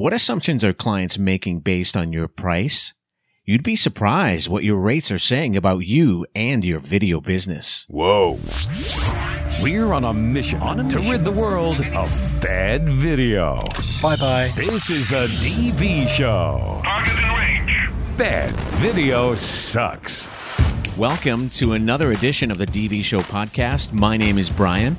What assumptions are clients making based on your price? You'd be surprised what your rates are saying about you and your video business. Whoa. We're on a mission, on a mission. to rid the world of bad video. Bye bye. This is the DV Show. Target in range. Bad video sucks. Welcome to another edition of the DV Show podcast. My name is Brian.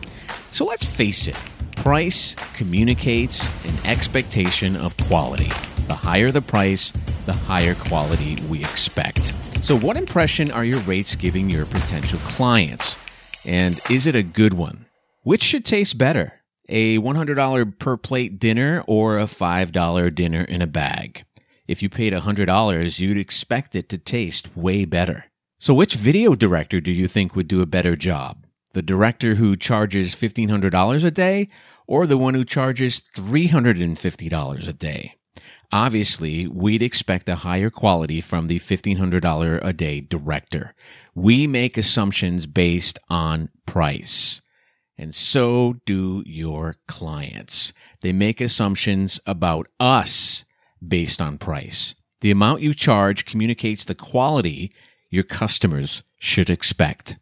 So let's face it price communicates an expectation of quality. The higher the price, the higher quality we expect. So, what impression are your rates giving your potential clients? And is it a good one? Which should taste better? A $100 per plate dinner or a $5 dinner in a bag? If you paid $100, you'd expect it to taste way better. So, which video director do you think would do a better job? The director who charges $1,500 a day or the one who charges $350 a day? Obviously, we'd expect a higher quality from the $1,500 a day director. We make assumptions based on price. And so do your clients. They make assumptions about us based on price. The amount you charge communicates the quality your customers should expect.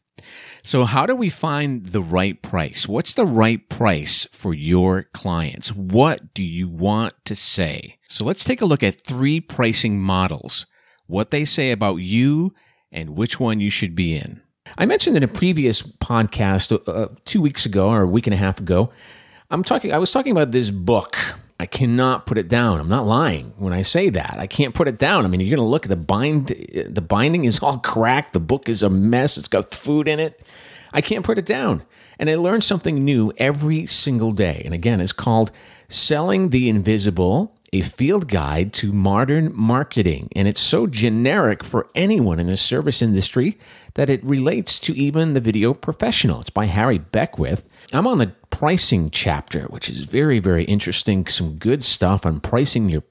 So, how do we find the right price? What's the right price for your clients? What do you want to say? So, let's take a look at three pricing models, what they say about you and which one you should be in. I mentioned in a previous podcast uh, uh two weeks ago or a week and a half ago, I'm talking. I was talking about this book I cannot put it down. I'm not lying when I say that. I can't put it down. I mean, you're going to look at the bind. The binding is all cracked. The book is a mess. It's got food in it. I can't put it down. And I learn something new every single day. And again, it's called Selling the Invisible a field guide to modern marketing. And it's so generic for anyone in the service industry that it relates to even the video professional. It's by Harry Beckwith. I'm on the pricing chapter, which is very, very interesting. Some good stuff on pricing your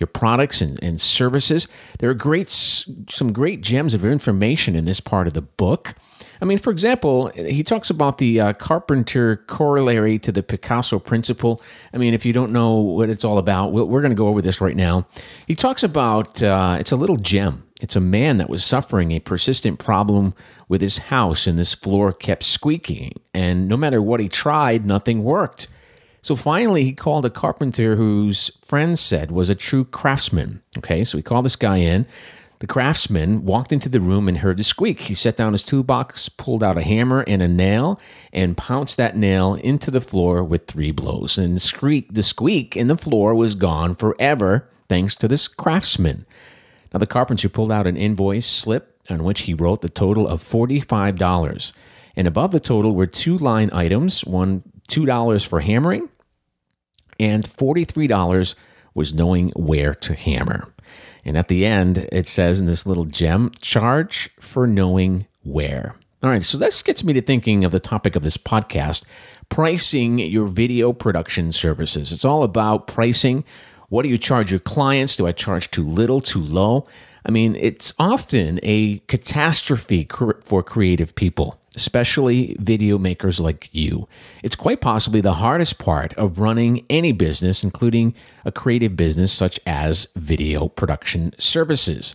your products and, and services. There are great some great gems of information in this part of the book. I mean, for example, he talks about the uh, Carpenter corollary to the Picasso principle. I mean, if you don't know what it's all about, we're going to go over this right now. He talks about uh, it's a little gem. It's a man that was suffering a persistent problem with his house, and this floor kept squeaking. And no matter what he tried, nothing worked. So finally, he called a carpenter whose friends said was a true craftsman. Okay, so he called this guy in. The craftsman walked into the room and heard the squeak. He set down his toolbox, pulled out a hammer and a nail, and pounced that nail into the floor with three blows. And the squeak, the squeak in the floor was gone forever, thanks to this craftsman. Now, the carpenter pulled out an invoice slip on which he wrote the total of $45. And above the total were two line items one, $2 for hammering, and $43 was knowing where to hammer. And at the end, it says in this little gem charge for knowing where. All right, so this gets me to thinking of the topic of this podcast pricing your video production services. It's all about pricing. What do you charge your clients? Do I charge too little, too low? I mean, it's often a catastrophe for creative people especially video makers like you. It's quite possibly the hardest part of running any business, including a creative business such as video production services.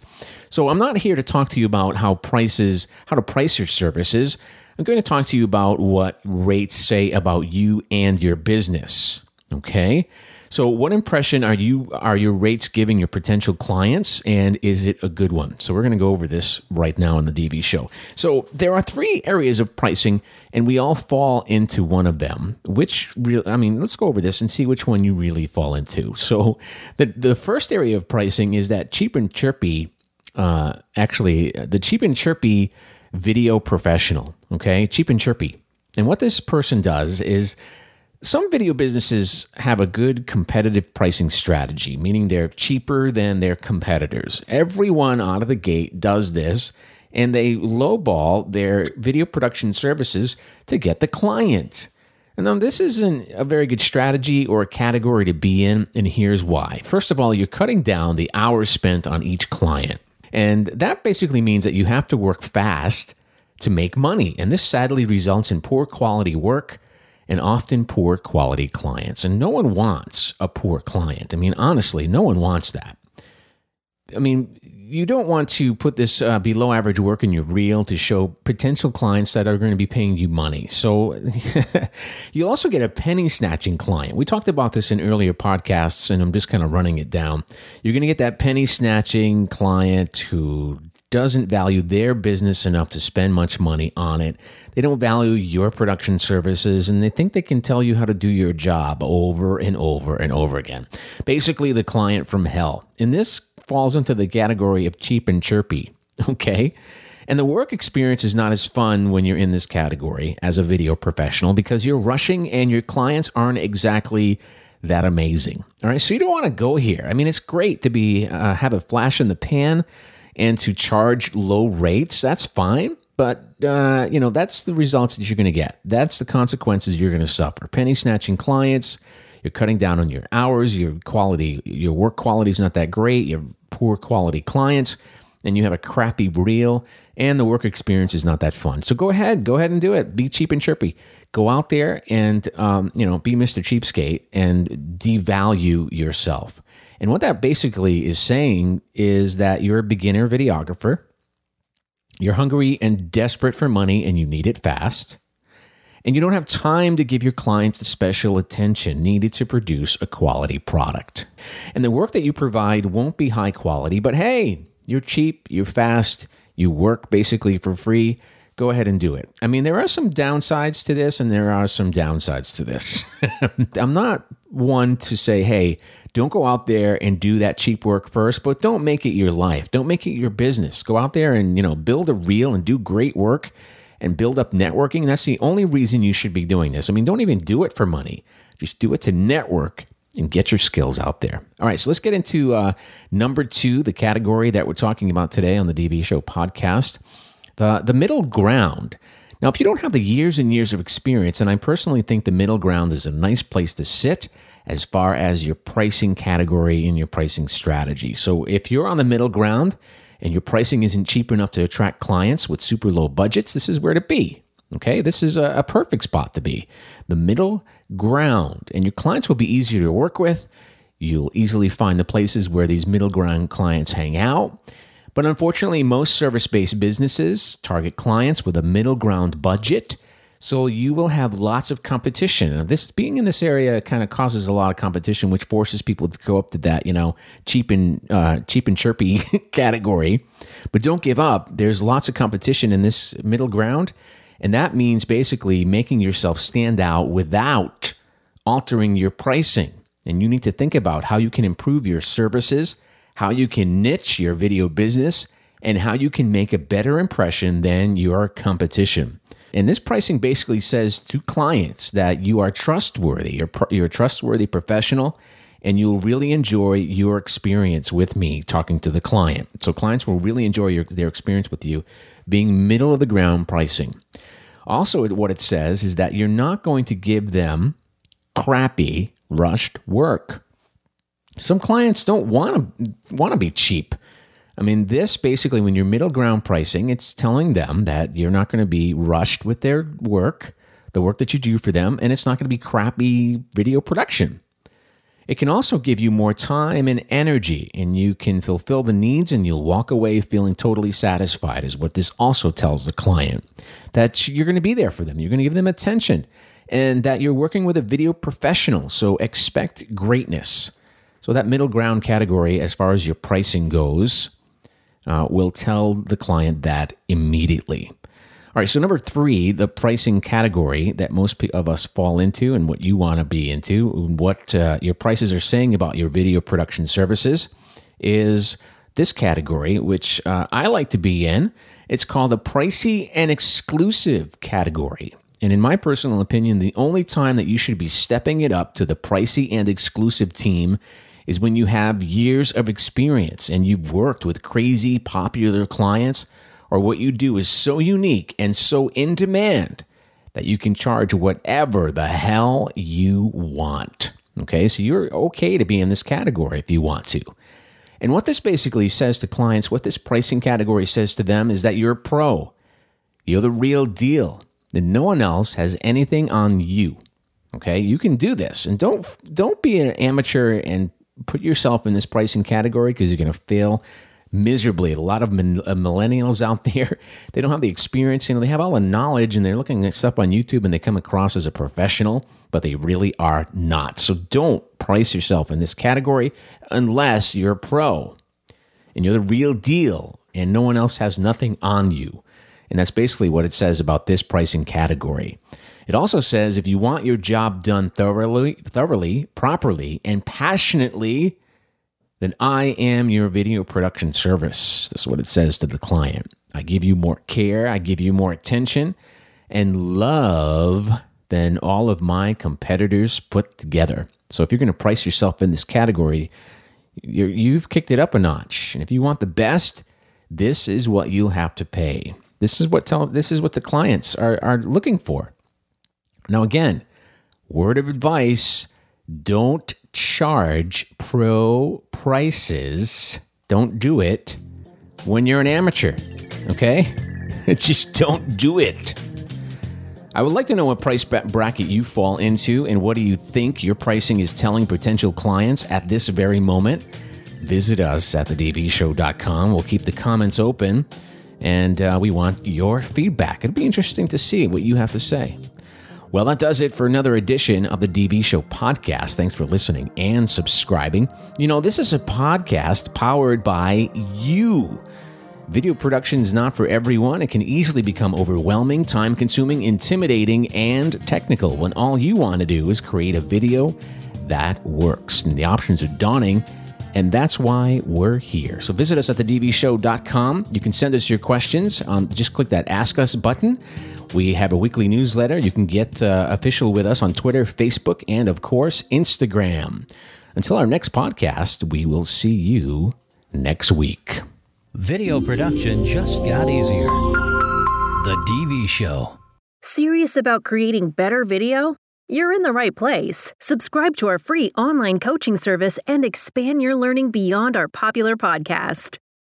So I'm not here to talk to you about how prices, how to price your services. I'm going to talk to you about what rates say about you and your business. Okay? So, what impression are you are your rates giving your potential clients, and is it a good one? So, we're going to go over this right now in the DV show. So, there are three areas of pricing, and we all fall into one of them. Which, real, I mean, let's go over this and see which one you really fall into. So, the the first area of pricing is that cheap and chirpy. Uh, actually, the cheap and chirpy video professional. Okay, cheap and chirpy, and what this person does is some video businesses have a good competitive pricing strategy, meaning they're cheaper than their competitors. Everyone out of the gate does this, and they lowball their video production services to get the client. And now, this isn't a very good strategy or a category to be in, and here's why. First of all, you're cutting down the hours spent on each client. And that basically means that you have to work fast to make money. And this sadly results in poor quality work and often poor quality clients. And no one wants a poor client. I mean, honestly, no one wants that. I mean, you don't want to put this uh, below average work in your reel to show potential clients that are going to be paying you money. So you also get a penny snatching client. We talked about this in earlier podcasts, and I'm just kind of running it down. You're going to get that penny snatching client who doesn't value their business enough to spend much money on it. They don't value your production services and they think they can tell you how to do your job over and over and over again. Basically, the client from hell. And this falls into the category of cheap and chirpy, okay? And the work experience is not as fun when you're in this category as a video professional because you're rushing and your clients aren't exactly that amazing. All right, so you don't want to go here. I mean, it's great to be uh, have a flash in the pan and to charge low rates. That's fine, but uh, you know that's the results that you're going to get. That's the consequences you're going to suffer. Penny snatching clients you're cutting down on your hours, your quality, your work quality is not that great, you have poor quality clients, and you have a crappy reel, and the work experience is not that fun. So go ahead, go ahead and do it. Be cheap and chirpy. Go out there and um, you know be Mr. Cheapskate and devalue yourself. And what that basically is saying is that you're a beginner videographer. You're hungry and desperate for money and you need it fast and you don't have time to give your clients the special attention needed to produce a quality product. And the work that you provide won't be high quality, but hey, you're cheap, you're fast, you work basically for free. Go ahead and do it. I mean, there are some downsides to this, and there are some downsides to this. I'm not one to say, hey, don't go out there and do that cheap work first, but don't make it your life. Don't make it your business. Go out there and, you know, build a reel and do great work and build up networking. That's the only reason you should be doing this. I mean, don't even do it for money, just do it to network and get your skills out there. All right, so let's get into uh, number two, the category that we're talking about today on the DV Show podcast the, the middle ground. Now, if you don't have the years and years of experience, and I personally think the middle ground is a nice place to sit as far as your pricing category and your pricing strategy. So if you're on the middle ground, and your pricing isn't cheap enough to attract clients with super low budgets, this is where to be. Okay, this is a, perfect spot to be. The middle ground, and your clients will be easier to work with. You'll easily find the places where these middle ground clients hang out. But unfortunately, most service based businesses target clients with a middle ground budget so you will have lots of competition. This being in this area kind of causes a lot of competition, which forces people to go up to that, you know, cheap and uh, cheap and chirpy category. But don't give up. There's lots of competition in this middle ground, and that means basically making yourself stand out without altering your pricing. And you need to think about how you can improve your services, how you can niche your video business, and how you can make a better impression than your competition. And this pricing basically says to clients that you are trustworthy, you're, you're a trustworthy professional, and you'll really enjoy your experience with me talking to the client. So clients will really enjoy your, their experience with you being middle of the ground pricing. Also, what it says is that you're not going to give them crappy, rushed work. Some clients don't want to want to be cheap. I mean, this basically, when you're middle ground pricing, it's telling them that you're not going to be rushed with their work, the work that you do for them, and it's not going to be crappy video production. It can also give you more time and energy, and you can fulfill the needs, and you'll walk away feeling totally satisfied, is what this also tells the client. That you're going to be there for them, you're going to give them attention, and that you're working with a video professional, so expect greatness. So, that middle ground category, as far as your pricing goes, uh, will tell the client that immediately. All right, so number three, the pricing category that most of us fall into and what you want to be into, what uh, your prices are saying about your video production services is this category, which uh, I like to be in. It's called the pricey and exclusive category. And in my personal opinion, the only time that you should be stepping it up to the pricey and exclusive team is when you have years of experience and you've worked with crazy popular clients, or what you do is so unique and so in demand that you can charge whatever the hell you want. Okay, so you're okay to be in this category if you want to. And what this basically says to clients, what this pricing category says to them is that you're a pro. You're the real deal. That no one else has anything on you. Okay, you can do this, and don't don't be an amateur and put yourself in this pricing category because you're going to fail miserably. A lot of uh, millennials out there, they don't have the experience. You know, they have all the knowledge and they're looking at stuff on YouTube and they come across as a professional, but they really are not. So don't price yourself in this category unless you're a pro and you're the real deal and no one else has nothing on you. And that's basically what it says about this pricing category. It also says if you want your job done thoroughly, thoroughly, properly, and passionately, then I am your video production service. That's what it says to the client. I give you more care, I give you more attention and love than all of my competitors put together. So if you're going to price yourself in this category, you have kicked it up a notch. And if you want the best, this is what you'll have to pay. This is what tell, this is what the clients are, are looking for. Now again, word of advice, don't charge pro prices. Don't do it when you're an amateur, okay? Just don't do it. I would like to know what price bracket you fall into and what do you think your pricing is telling potential clients at this very moment. Visit us at thedvshow.com. We'll keep the comments open and uh, we want your feedback. It'll be interesting to see what you have to say. Well, that does it for another edition of the DV Show podcast. Thanks for listening and subscribing. You know, this is a podcast powered by you. Video production is not for everyone. It can easily become overwhelming, time consuming, intimidating, and technical when all you want to do is create a video that works. And the options are daunting, and that's why we're here. So visit us at thedvshow.com. You can send us your questions. Um, just click that Ask Us button. We have a weekly newsletter. You can get uh, official with us on Twitter, Facebook, and of course, Instagram. Until our next podcast, we will see you next week. Video production just got easier. The DV Show. Serious about creating better video? You're in the right place. Subscribe to our free online coaching service and expand your learning beyond our popular podcast.